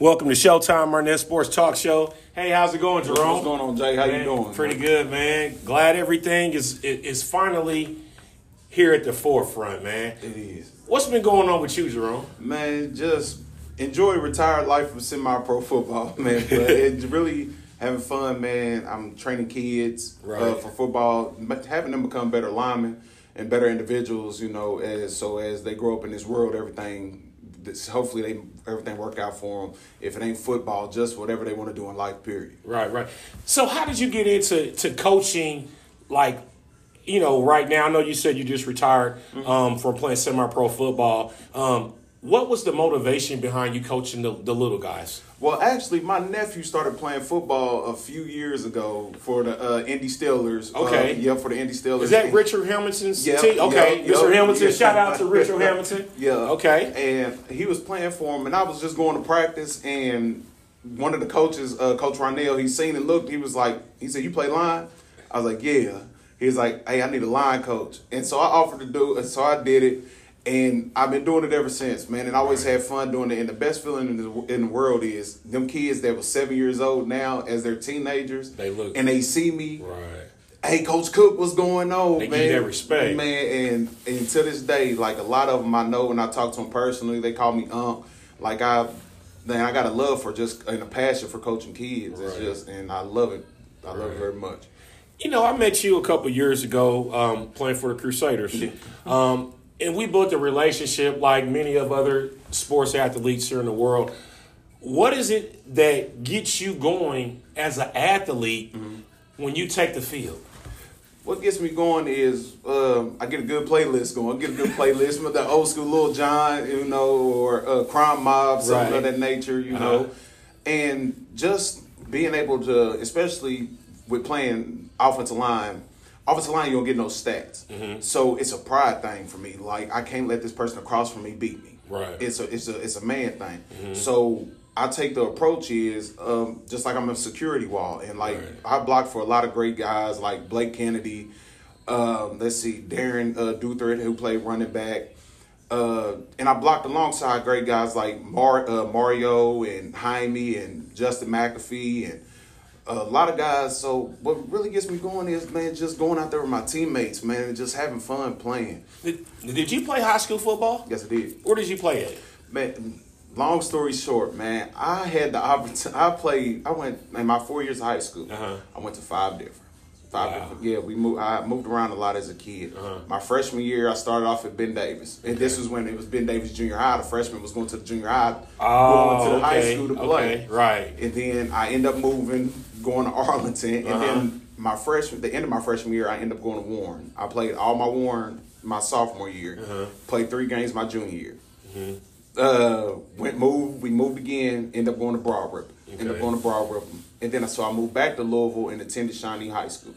Welcome to Showtime, Arnett Sports Talk Show. Hey, how's it going, Jerome? What's going on, Jay? How Man, you doing? Pretty man? good, man. Glad everything is is finally here at the forefront, man. It is. What's been going on with you, Jerome? Man, just enjoy retired life of semi-pro football, man. But it's really having fun, man. I'm training kids uh, for football, having them become better linemen and better individuals. You know, as so as they grow up in this world, everything. This, hopefully, they everything work out for them. If it ain't football, just whatever they want to do in life. Period. Right, right. So, how did you get into to coaching? Like, you know, right now, I know you said you just retired Mm-hmm. um, from playing semi-pro football. Um, what was the motivation behind you coaching the, the little guys? Well, actually, my nephew started playing football a few years ago for the uh, Indy Steelers. Okay. Uh, yeah, for the Indy Steelers. Is that Richard Hamilton's Yeah, team? Okay, yeah, Mr. yeah. Hamilton. Yeah. Shout out to Richard Hamilton. Yeah. Okay. And he was playing for him, and I was just going to practice, and one of the coaches, uh, Coach Ronell, he seen and looked. He was like, he said, "You play line?" I was like, "Yeah." He was like, "Hey, I need a line coach," and so I offered to do it. So I did it, and I've been doing it ever since, man. And I always had fun doing it. And the best feeling in the in the world is them kids that were seven years old now, as they're teenagers, They look- and they see me Right. hey, Coach Cook, what's going on, They give man? you that respect. man. And and to this day, like a lot of them, I know when I talk to them personally, they call me Unc. Like I, man, I got a love for just and a passion for coaching kids. It's just, and I love it. I love Right. it very much. You know, I met you a couple years ago um, playing for the Crusaders. Um, and we built a relationship like many of other sports athletes here in the world. What is it that gets you going as an athlete when you take the field? What gets me going is um, I get a good playlist going. I get a good playlist with the old school Lil Jon, you know, or uh, Crime Mob, something Right. of that nature, you Uh-huh. know, and just being able to, especially with playing offensive line. Offensive line, you don't get no stats, Mm-hmm. so it's a pride thing for me. Like I can't let this person across from me beat me. Right. Mm-hmm. It's a it's a it's a man thing. So I take the approach is um, just like I'm a security wall, and like Right. I blocked for a lot of great guys like Blake Kennedy. Um, let's see, Darren uh, Duthert, who played running back. Uh, and I blocked alongside great guys like Mar- uh, Mario and Jaime and Justin McAfee and a lot of guys. So what really gets me going is man, just going out there with my teammates, man, and just having fun playing. Did, did you play high school football? Yes, I did. Where did you play at? Man, long story short, man, I had the opportunity. I played. I went in my four years of high school. Uh-huh. I went to five different. Five Wow. different. Yeah, we moved. I moved around a lot as a kid. Uh-huh. My freshman year, I started off at Ben Davis, and this was when it was Ben Davis Junior High. The freshman was going to the junior high, Oh, going to the high school to play. okay, right. And then I end up moving, going to Arlington, and Uh-huh. then my freshman, the end of my freshman year, I end up going to Warren. I played all my Warren my sophomore year. Uh-huh. Played three games my junior year. Mm-hmm. Uh, went moved. We moved again. End up going to Broad Ripple. End up going to Broad Ripple, and then so I moved back to Louisville and attended Shawnee High School.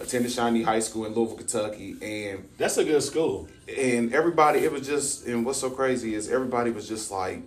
Attended Shawnee High School in Louisville, Kentucky, and That's a good school. and everybody it was just and what's so crazy is everybody was just like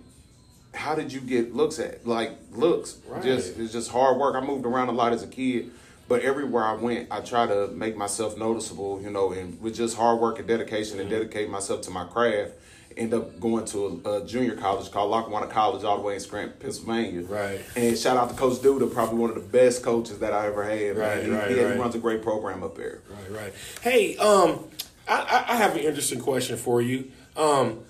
how did you get looks at like looks Right. just it's just hard work i moved around a lot as a kid but everywhere i went i try to make myself noticeable you know and with just hard work and dedication and Mm-hmm. dedicate myself to my craft end up going to a, a junior college called lackawanna college all the way in scranton pennsylvania Right. and shout out to coach duda probably one of the best coaches that i ever had. Right, he, right, he, he right. runs a great program up there Right, right. Hey, um, I, I- I have an interesting question for you. Um,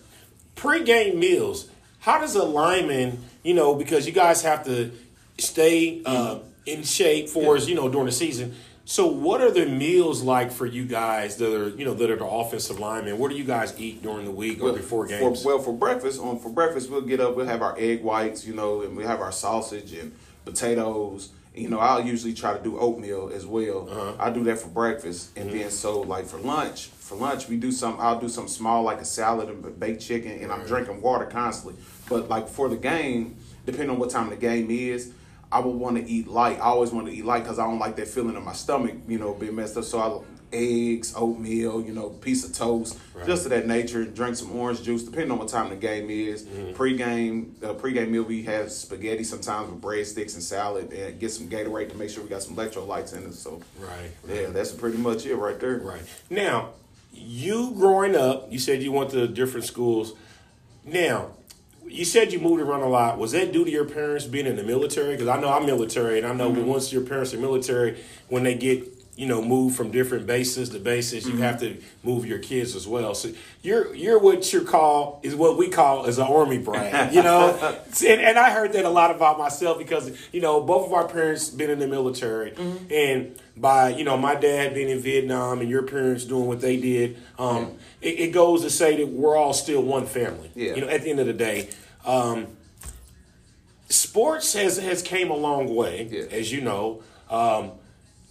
pre-game meals. How does a lineman, you know, because you guys have to stay uh, in shape for us, you know, during the season. So, what are the meals like for you guys that are, you know, that are the offensive linemen? What do you guys eat during the week or before games? For, well, for breakfast, on for breakfast we'll get up. We'll have our egg whites, you know, and we have our sausage and potatoes. You know, I'll usually try to do oatmeal as well. Uh-huh. I do that for breakfast, and Mm-hmm. then so like for lunch, for lunch we do some. I'll do some small like a salad and baked chicken, and I'm drinking water constantly. But like for the game, depending on what time the game is. I would want to eat light. I always want to eat light because I don't like that feeling in my stomach, you know, being messed up. So I eggs, oatmeal, you know, piece of toast, Right. just of that nature. Drink some orange juice, depending on what time the game is. Mm-hmm. Pre-game, uh, pre-game meal, we have spaghetti sometimes with breadsticks and salad, and get some Gatorade to make sure we got some electrolytes in it. So, Right, yeah, that's pretty much it right there. Right. Now, you growing up, you said you went to different schools. Now, you said you moved around a lot. Was that due to your parents being in the military? Because I know I'm military, and I know Mm-hmm. once your parents are military, when they get you know move from different bases to bases, Mm-hmm. you have to move your kids as well. So you're you're what you call is what we call as an army brat, you know. and, and I heard that a lot about myself because you know both of our parents been in the military, Mm-hmm. and by you know my dad being in Vietnam and your parents doing what they did, um, it, it goes to say that we're all still one family. Yeah. You know, at the end of the day. Um, sports has has came a long way, Yeah. as you know. Um,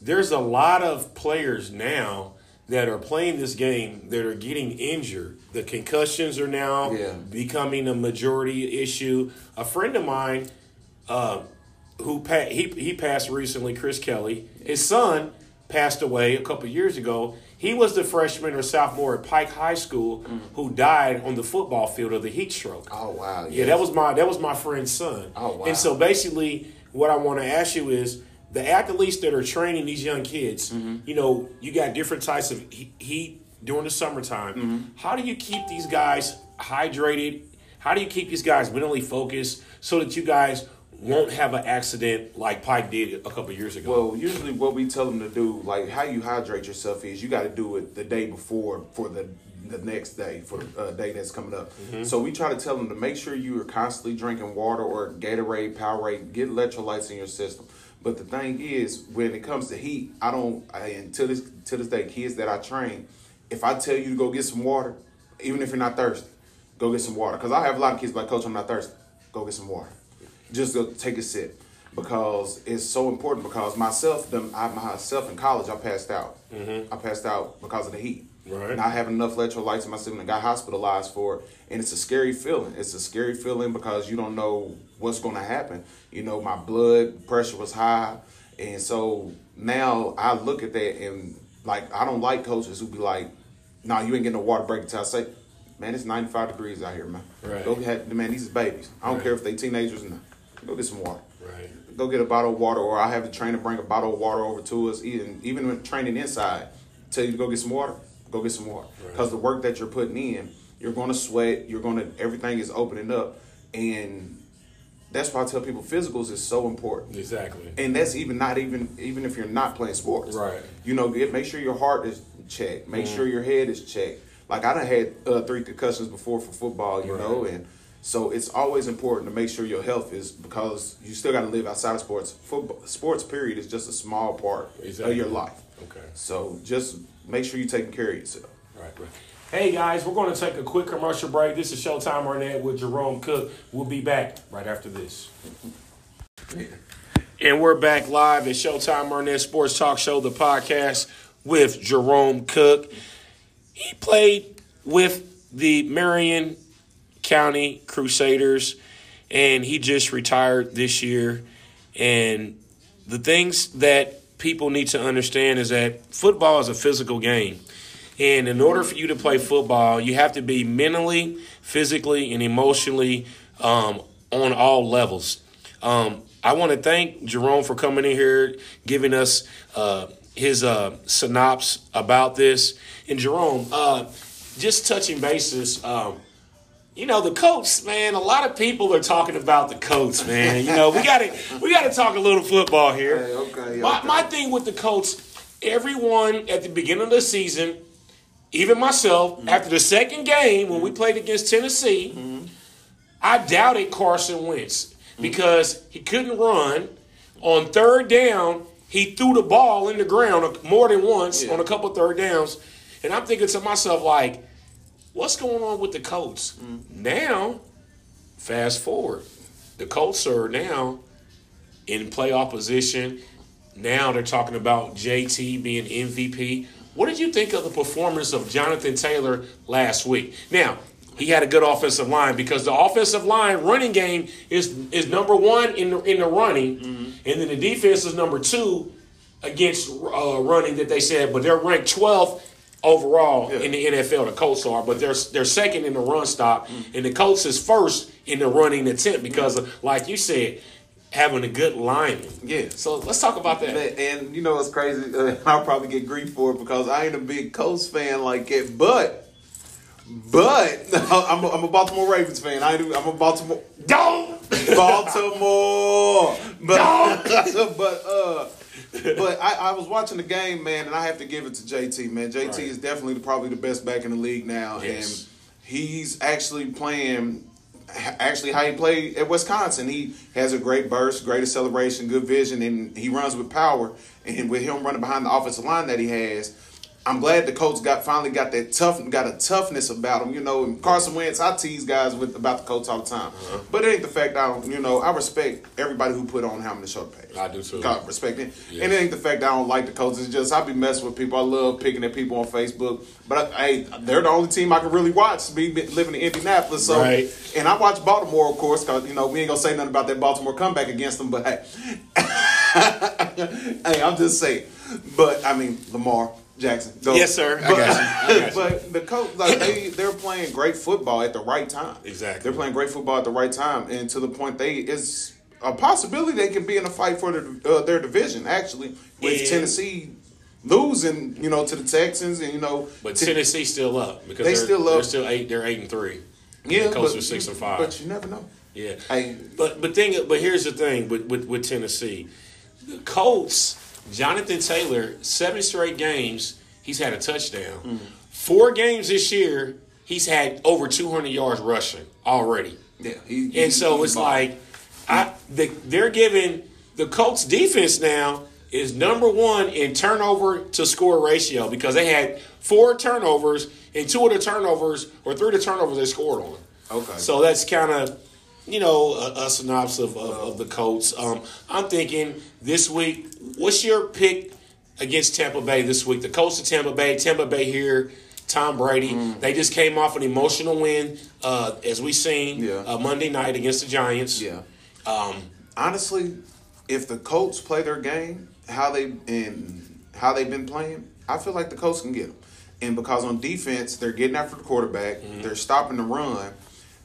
there's a lot of players now that are playing this game that are getting injured. The concussions are now Yeah. becoming a majority issue. A friend of mine, uh, who pa- he he passed recently, Chris Kelly. His son passed away a couple years ago. He was the freshman or sophomore at Pike High School who died on the football field of the heat stroke. Mm. Oh wow. Yeah, that was my that was my friend's son. Oh, wow. And so basically, what I want to ask you is the athletes that are training these young kids. Mm-hmm. You know, you got different types of heat during the summertime. Mm-hmm. How do you keep these guys hydrated? How do you keep these guys mentally focused so that you guys won't have an accident like Pike did a couple years ago? Well, usually what we tell them to do, like how you hydrate yourself, is you got to do it the day before for the the next day for the uh, day that's coming up. So we try to tell them to make sure you are constantly drinking water or Gatorade, Powerade, get electrolytes in your system. But the thing is, when it comes to heat, I don't. I, and to this to this day, kids that I train, if I tell you to go get some water, even if you're not thirsty, go get some water. Because I have a lot of kids like, Coach, I'm not thirsty. Go get some water just go take a sip because it's so important because myself them I myself in college I passed out mm-hmm. I passed out because of the heat Right. not having enough electrolytes in my system and got hospitalized for it and it's a scary feeling it's a scary feeling because you don't know what's going to happen you know my blood pressure was high and so now I look at that and like I don't like coaches who be like nah you ain't getting no water break until I say man it's 95 degrees out here man Right. go ahead man these babies I don't Right. care if they teenagers or not Go get some water. right. Go get a bottle of water, or I have the trainer bring a bottle of water over to us. Even even when training inside, tell you to go get some water. Go get some water because the work that you're putting in, you're going to sweat. You're going to everything is opening up, and that's why I tell people physicals is so important. Exactly. And that's even not even even if you're not playing sports. Right. You know, get make sure your heart is checked. Make sure your head is checked. Like I done had uh, three concussions before for football, you know, and so it's always important to make sure your health is because you still got to live outside of sports. Football, sports period is just a small part Exactly. of your life. Okay. So just make sure you're taking care of yourself. Right, right. Hey guys, we're going to take a quick commercial break. This is Showtime Arnett with Jerome Cook. We'll be back right after this. And we're back live at Showtime Arnett Sports Talk Show, the podcast with Jerome Cook. He played with the Marion County Crusaders, and he just retired this year. And the things that people need to understand is that football is a physical game. And in order for you to play football, you have to be mentally, physically, and emotionally um, on all levels. Um, I want to thank Jerome for coming in here, giving us uh, his uh, synopsis about this. And Jerome, uh, just touching bases, um, you know the Colts, man. A lot of people are talking about the Colts, man. You know we got to we got to talk a little football here. Hey, okay, My, okay. my thing with the Colts, everyone at the beginning of the season, even myself, Mm-hmm. after the second game when we played against Tennessee, Mm-hmm. I doubted Carson Wentz because he couldn't run. On third down, he threw the ball in the ground more than once Yeah. on a couple third downs, and I'm thinking to myself like, what's going on with the Colts Mm-hmm. now? Fast forward, the Colts are now in playoff position. Now they're talking about JT being MVP. What did you think of the performance of Jonathan Taylor last week? Now, he had a good offensive line because the offensive line running game is is number one in the in the running, and then the defense is number two against uh, running that they said, but they're ranked 12th overall in the NFL. The Colts are, but they're they're second in the run stop, and the Colts is first in the running attempt because, of, like you said, having a good lineman. Yeah. So let's talk about that. Man, and you know it's crazy. Uh, I'll probably get grief for it because I ain't a big Colts fan like it. But But I'm a, I'm a Baltimore Ravens fan. I do, I'm a Baltimore Don't. Baltimore. But but uh but I, I was watching the game, man, and I have to give it to JT, man. JT Right. is definitely probably the best back in the league now, Yes. and he's actually playing. Actually, how he played at Wisconsin, he has a great burst, great acceleration, good vision, and he runs with power. And with him running behind the offensive line that he has, I'm glad the coach got finally got that tough, got a toughness about him. You know, and Carson Wentz, I tease guys with about the coach all the time, Uh-huh. but it ain't the fact I don't. You know, I respect everybody who put on how many shoulder pads. I do too. God, respect it. Yes. And it ain't the fact I don't like the coaches. It's just I be messing with people. I love picking at people on Facebook. But I, hey, they're the only team I can really watch. Be- living in Indianapolis, so Right. and I watch Baltimore, of course, because you know we ain't gonna say nothing about that Baltimore comeback against them. But hey, hey, I'm just saying. But I mean, Lamar Jackson. go. Yes, sir. I But, got you. I got you. but the coach, like they, they're playing great football at the right time. Exactly. They're playing great football at the right time, and to the point they it's a possibility they can be in a fight for the, uh, their division. Actually, with And- Tennessee losing, you know, to the Texans, and you know, But Ten- Tennessee's still up because They they're, still up. They're still eight. They're eight and three. yeah, the Colts but, are six and five. But you never know. Yeah. Hey, But but thing but here's the thing with, with, with Tennessee. The Colts, Jonathan Taylor, seven straight games, he's had a touchdown. Mm. Four games this year, he's had over two hundred yards rushing already. yeah, he, he- And so it's balling. like I the, they're giving the Colts defense now is number one in turnover to score ratio because they had four turnovers and two of the turnovers or three of the turnovers they scored on. Okay. So that's kind of you know a, a synopsis of, of, of the Colts. Um, I'm thinking this week. What's your pick against Tampa Bay this week? The Colts of Tampa Bay. Tampa Bay here. Tom Brady. Mm. They just came off an emotional win, uh, as we seen Yeah. uh, Monday night against the Giants. yeah. Um, honestly, if the Colts play their game how they and how they've been playing, I feel like the Colts can get them. And because on defense, they're getting after the quarterback, Mm-hmm. they're stopping the run.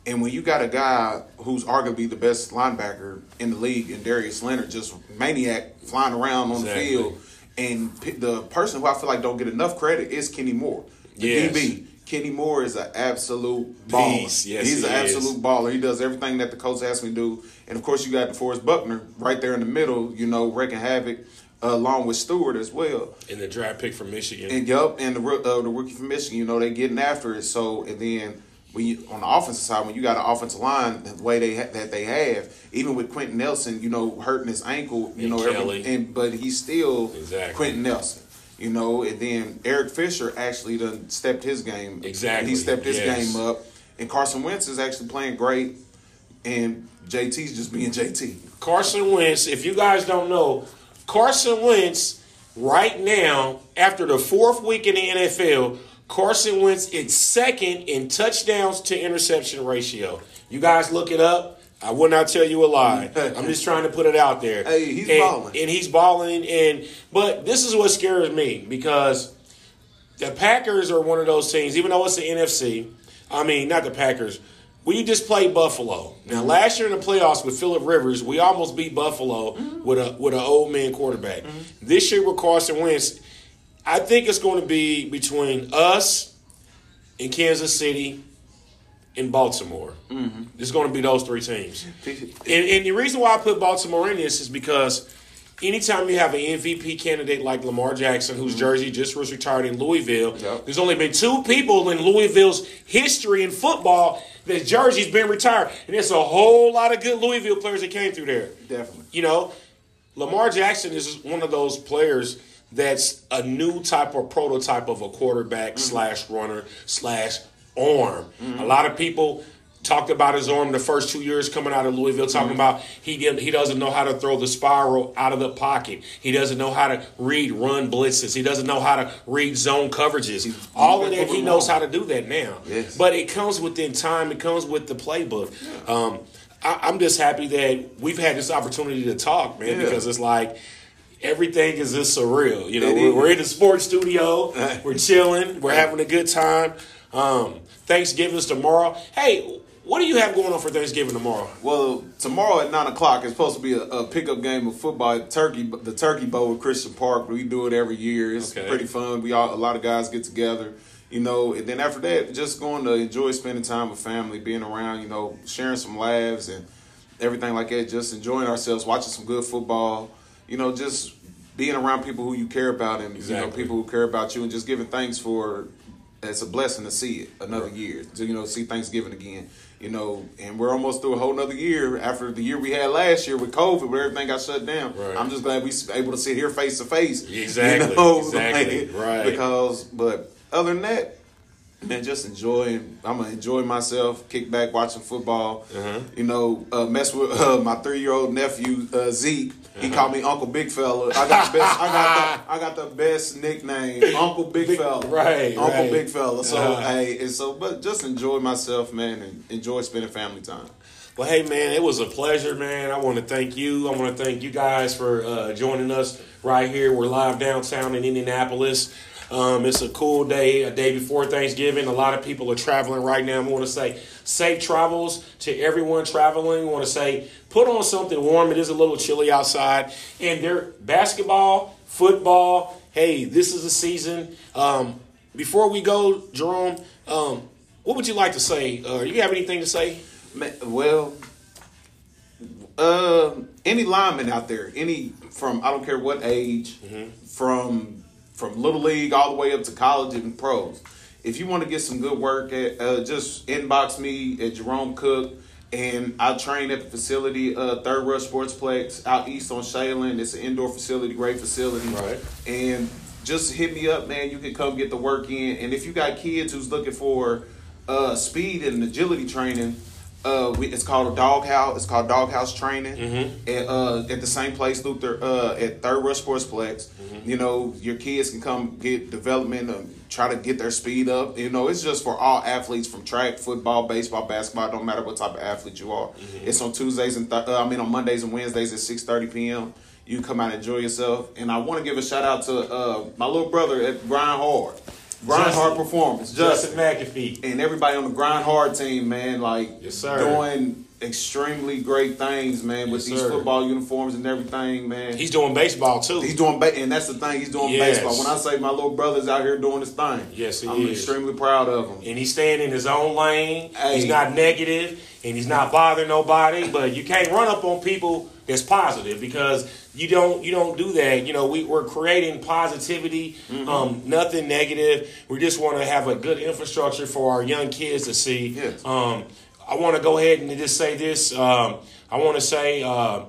And when you got a guy who's arguably the best linebacker in the league, and Darius Leonard, just maniac flying around on Exactly. the field, and the person who I feel like don't get enough credit is Kenny Moore, the Yes. DB. Kenny Moore is an absolute baller. Yes, He's he an is. absolute baller. He does everything that the coach asks me to do. And of course, you got DeForest Buckner right there in the middle, you know, wreaking havoc uh, along with Stewart as well. and the draft pick from Michigan. And yep, and the uh, the rookie from Michigan, you know, they getting after it. So and then when you on the offensive side, when you got an offensive line the way they ha- that they have, even with Quenton Nelson, you know, hurting his ankle, you And know, every, and but he's still Exactly. Quenton Nelson. You know, and then Eric Fisher actually done stepped his game. Exactly, He stepped his yes. game up. And Carson Wentz is actually playing great. And JT's just being JT. Carson Wentz, if you guys don't know, Carson Wentz right now, after the fourth week in the NFL, Carson Wentz is second in touchdowns to interception ratio. You guys look it up. I will not tell you a lie. I'm just trying to put it out there. Hey, he's and, balling. and he's balling. And but this is what scares me because the Packers are one of those teams, even though it's the NFC. I mean, not the Packers. We just played Buffalo. Now, mm-hmm. last year in the playoffs with Philip Rivers, we almost beat Buffalo mm-hmm. with a with an old man quarterback. Mm-hmm. This year with Carson Wentz, I think it's going to be between us and Kansas City and Baltimore. Mm-hmm. It's going to be those three teams. And, and the reason why I put Baltimore in this is because anytime you have an MVP candidate like Lamar Jackson, whose mm-hmm. jersey just was retired in Louisville, Yep. there's only been two people in Louisville's history in football that jersey's been retired. And there's a whole lot of good Louisville players that came through there. Definitely. You know, Lamar Jackson is one of those players that's a new type of prototype of a quarterback slash runner slash arm. A lot of people talked about his arm the first two years coming out of Louisville, talking about he didn't, he doesn't know how to throw the spiral out of the pocket. He doesn't know how to read run blitzes. He doesn't know how to read zone coverages. All of that he knows how to do that now. Yes. But it comes within time. It comes with the playbook. Um, I, I'm just happy that we've had this opportunity to talk, man, Yeah. because it's like everything is just surreal. You know, we're, we're in the sports studio, we're chilling, we're having a good time. Um, Thanksgiving's tomorrow. Hey, what do you have going on for Thanksgiving tomorrow? Well, tomorrow at nine o'clock it's supposed to be a, a pickup game of football. Turkey, the Turkey Bowl at Christian Park. We do it every year. It's Okay. pretty fun. We all a lot of guys get together You know, and then after that, just going to enjoy spending time with family, being around, you know, sharing some laughs and everything like that. Just enjoying ourselves, watching some good football. You know, just being around people who you care about and you know people who care about you, and just giving thanks for. It's a blessing to see it another year. To you know, see Thanksgiving again. You know, and we're almost through a whole nother year after the year we had last year with COVID, where everything got shut down. Right. I'm just glad we able to sit here face to face. Exactly, exactly, right. Because, but other than that, man, just enjoying. I'm gonna enjoy myself, kick back, watching football. Uh-huh. You know, uh, mess with uh, my three year old nephew uh, Zeke. He called me Uncle Big Fella. I got the best. I got the, I got the best nickname, Uncle Big, Fella. right, Uncle right. Big Fella. So Uh-huh. hey, and so but just enjoy myself, man, and enjoy spending family time. Well, hey, man, it was a pleasure, man. I want to thank you. I want to thank you guys for uh, joining us right here. We're live downtown in Indianapolis. Um, it's a cool day, a day before Thanksgiving. A lot of people are traveling right now. I want to say safe travels to everyone traveling. I want to say put on something warm. It is a little chilly outside. And there, basketball, football. Hey, this is the season. Um, before we go, Jerome, um, what would you like to say? Uh, you have anything to say? Well, uh, any lineman out there, any from I don't care what age, from from little league all the way up to college and pros. If you want to get some good work, at, uh, just inbox me at Jerome Cook, and I train at the facility, uh, Third Rush Sportsplex out east on Shaylin. It's an indoor facility, great facility, Right. and just hit me up, man. You can come get the work in, and if you got kids who's looking for uh, speed and agility training. Uh, we, it's called a doghouse. It's called doghouse training at, uh, at the same place, Luther, uh, at Third Rush Sportsplex. You know, your kids can come get development and try to get their speed up. You know, it's just for all athletes from track, football, baseball, basketball. Don't matter what type of athlete you are. It's on Tuesdays and th- uh, I mean on Mondays and Wednesdays at six thirty p.m. You come out and enjoy yourself. And I want to give a shout out to uh, my little brother at Grind Hard. Grind Justin. Hard Performance. Justin McAfee. and everybody on the grind hard team, man, like Yes, sir. doing extremely great things, man, with Yes, these sir. football uniforms and everything, man. He's doing baseball too. He's doing, ba- and that's the thing. He's doing Yes. baseball. When I say my little brother's out here doing his thing, Yes, he I'm is. extremely proud of him. and he's staying in his own lane. Hey. He's not negative, and he's not bothering nobody. But you can't run up on people that's positive because you don't you don't do that. You know, we, we're creating positivity, Mm-hmm. um, nothing negative. We just want to have a good infrastructure for our young kids to see. Yes. Um, I want to go ahead and just say this. Um, I want to say uh,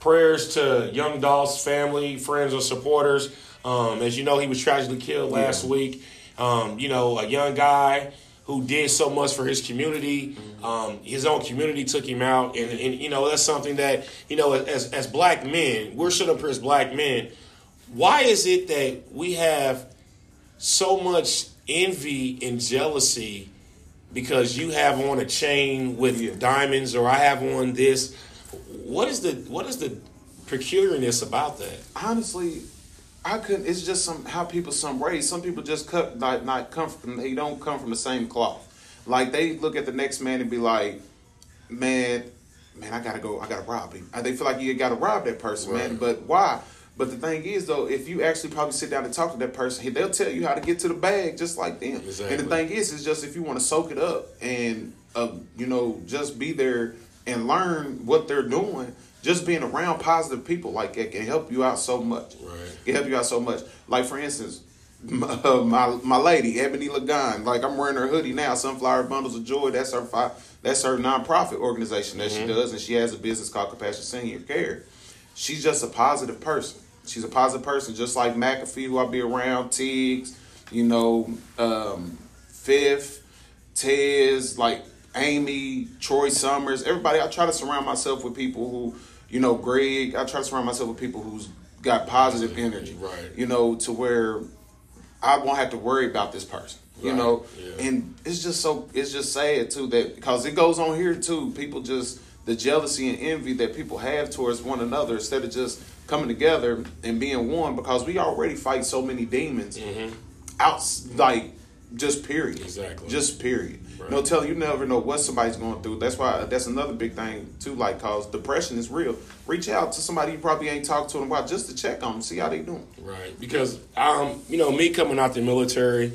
prayers to Young Dolph's family, friends, or supporters. Um, as you know, he was tragically killed last Yeah. week. Um, you know, a young guy who did so much for his community. Um, his own community took him out, and, and you know that's something that you know as as black men, we're sitting up here as black men. Why is it that we have so much envy and jealousy because you have on a chain with Yeah. diamonds or I have on this? What is the what is the peculiarness about that? Honestly, I couldn't. It's just some how people some raised. Some people just cut like not come from. They don't come from the same cloth. Like they look at the next man and be like, man, man, I gotta go. I gotta rob him. They feel like you gotta rob that person, man. But why? But the thing is, though, if you actually probably sit down and talk to that person, they'll tell you how to get to the bag just like them. Exactly. And the thing is, is just if you want to soak it up and uh, you know just be there and learn what they're doing. Just being around positive people like that can help you out so much. Right. Can help you out so much. Like for instance, my uh, my, my lady Ebony Lagan. Like I'm wearing her hoodie now. Sunflower Bundles of Joy. That's her fi- that's her nonprofit organization that she does, and she has a business called Compassion Senior Care. She's just a positive person. She's a positive person, just like McAfee, who I be around, Tiggs, you know, um, Fifth, Tez, like Amy, Troy Summers, everybody. I try to surround myself with people who, you know, Greg. I try to surround myself with people who's got positive energy, Right. You know, to where I won't have to worry about this person. You Right, know, yeah. and it's just so it's just sad too that because it goes on here too. People just the jealousy and envy that people have towards one another instead of just coming together and being one because we already fight so many demons mm-hmm. out like just period Exactly. just period Right. no tell you never know what somebody's going through that's why that's another big thing too like cause depression is real reach out to somebody you probably ain't talked to in a while just to check on them see how they doing Right. Because um, you know, me coming out the military,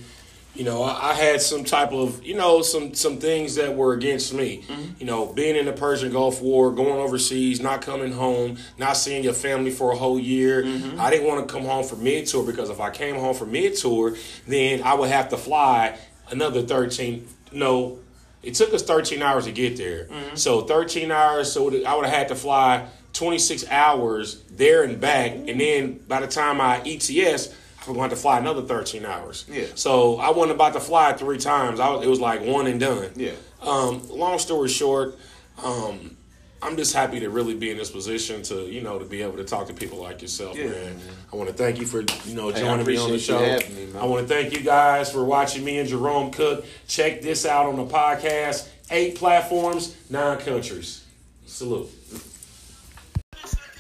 you know, I, I, had some type of, you know, some some things that were against me. Mm-hmm. You know, being in the Persian Gulf War, going overseas, not coming home, not seeing your family for a whole year. Mm-hmm. I didn't want to come home for mid tour because if I came home for mid tour, then I would have to fly another thirteen. No, it took us thirteen hours to get there. Mm-hmm. So thirteen hours. So I would have had to fly twenty six hours there and back, and then by the time I ETS. I'm going to fly another 13 hours. Yeah. So I wasn't about to fly three times. I was, it was like one and done. Yeah. Um, long story short, um, I'm just happy to really be in this position to, you know, to be able to talk to people like yourself, yeah, man. man. I want to thank you for, you know, joining hey, me on the show. Me, I want to thank you guys for watching me and Jerome Cook. Check this out on the podcast. Eight platforms, nine countries. Salute.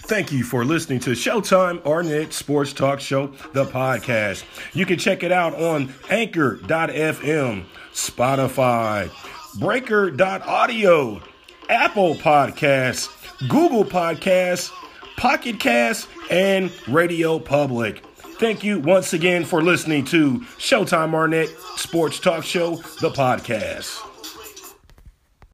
Thank you for listening to Showtime Arnett Sports Talk Show, the podcast. You can check it out on anchor.fm, Spotify, breaker.audio, Apple Podcasts, Google Podcasts, Pocket Casts, and Radio Public. Thank you once again for listening to Showtime Arnett Sports Talk Show, the podcast.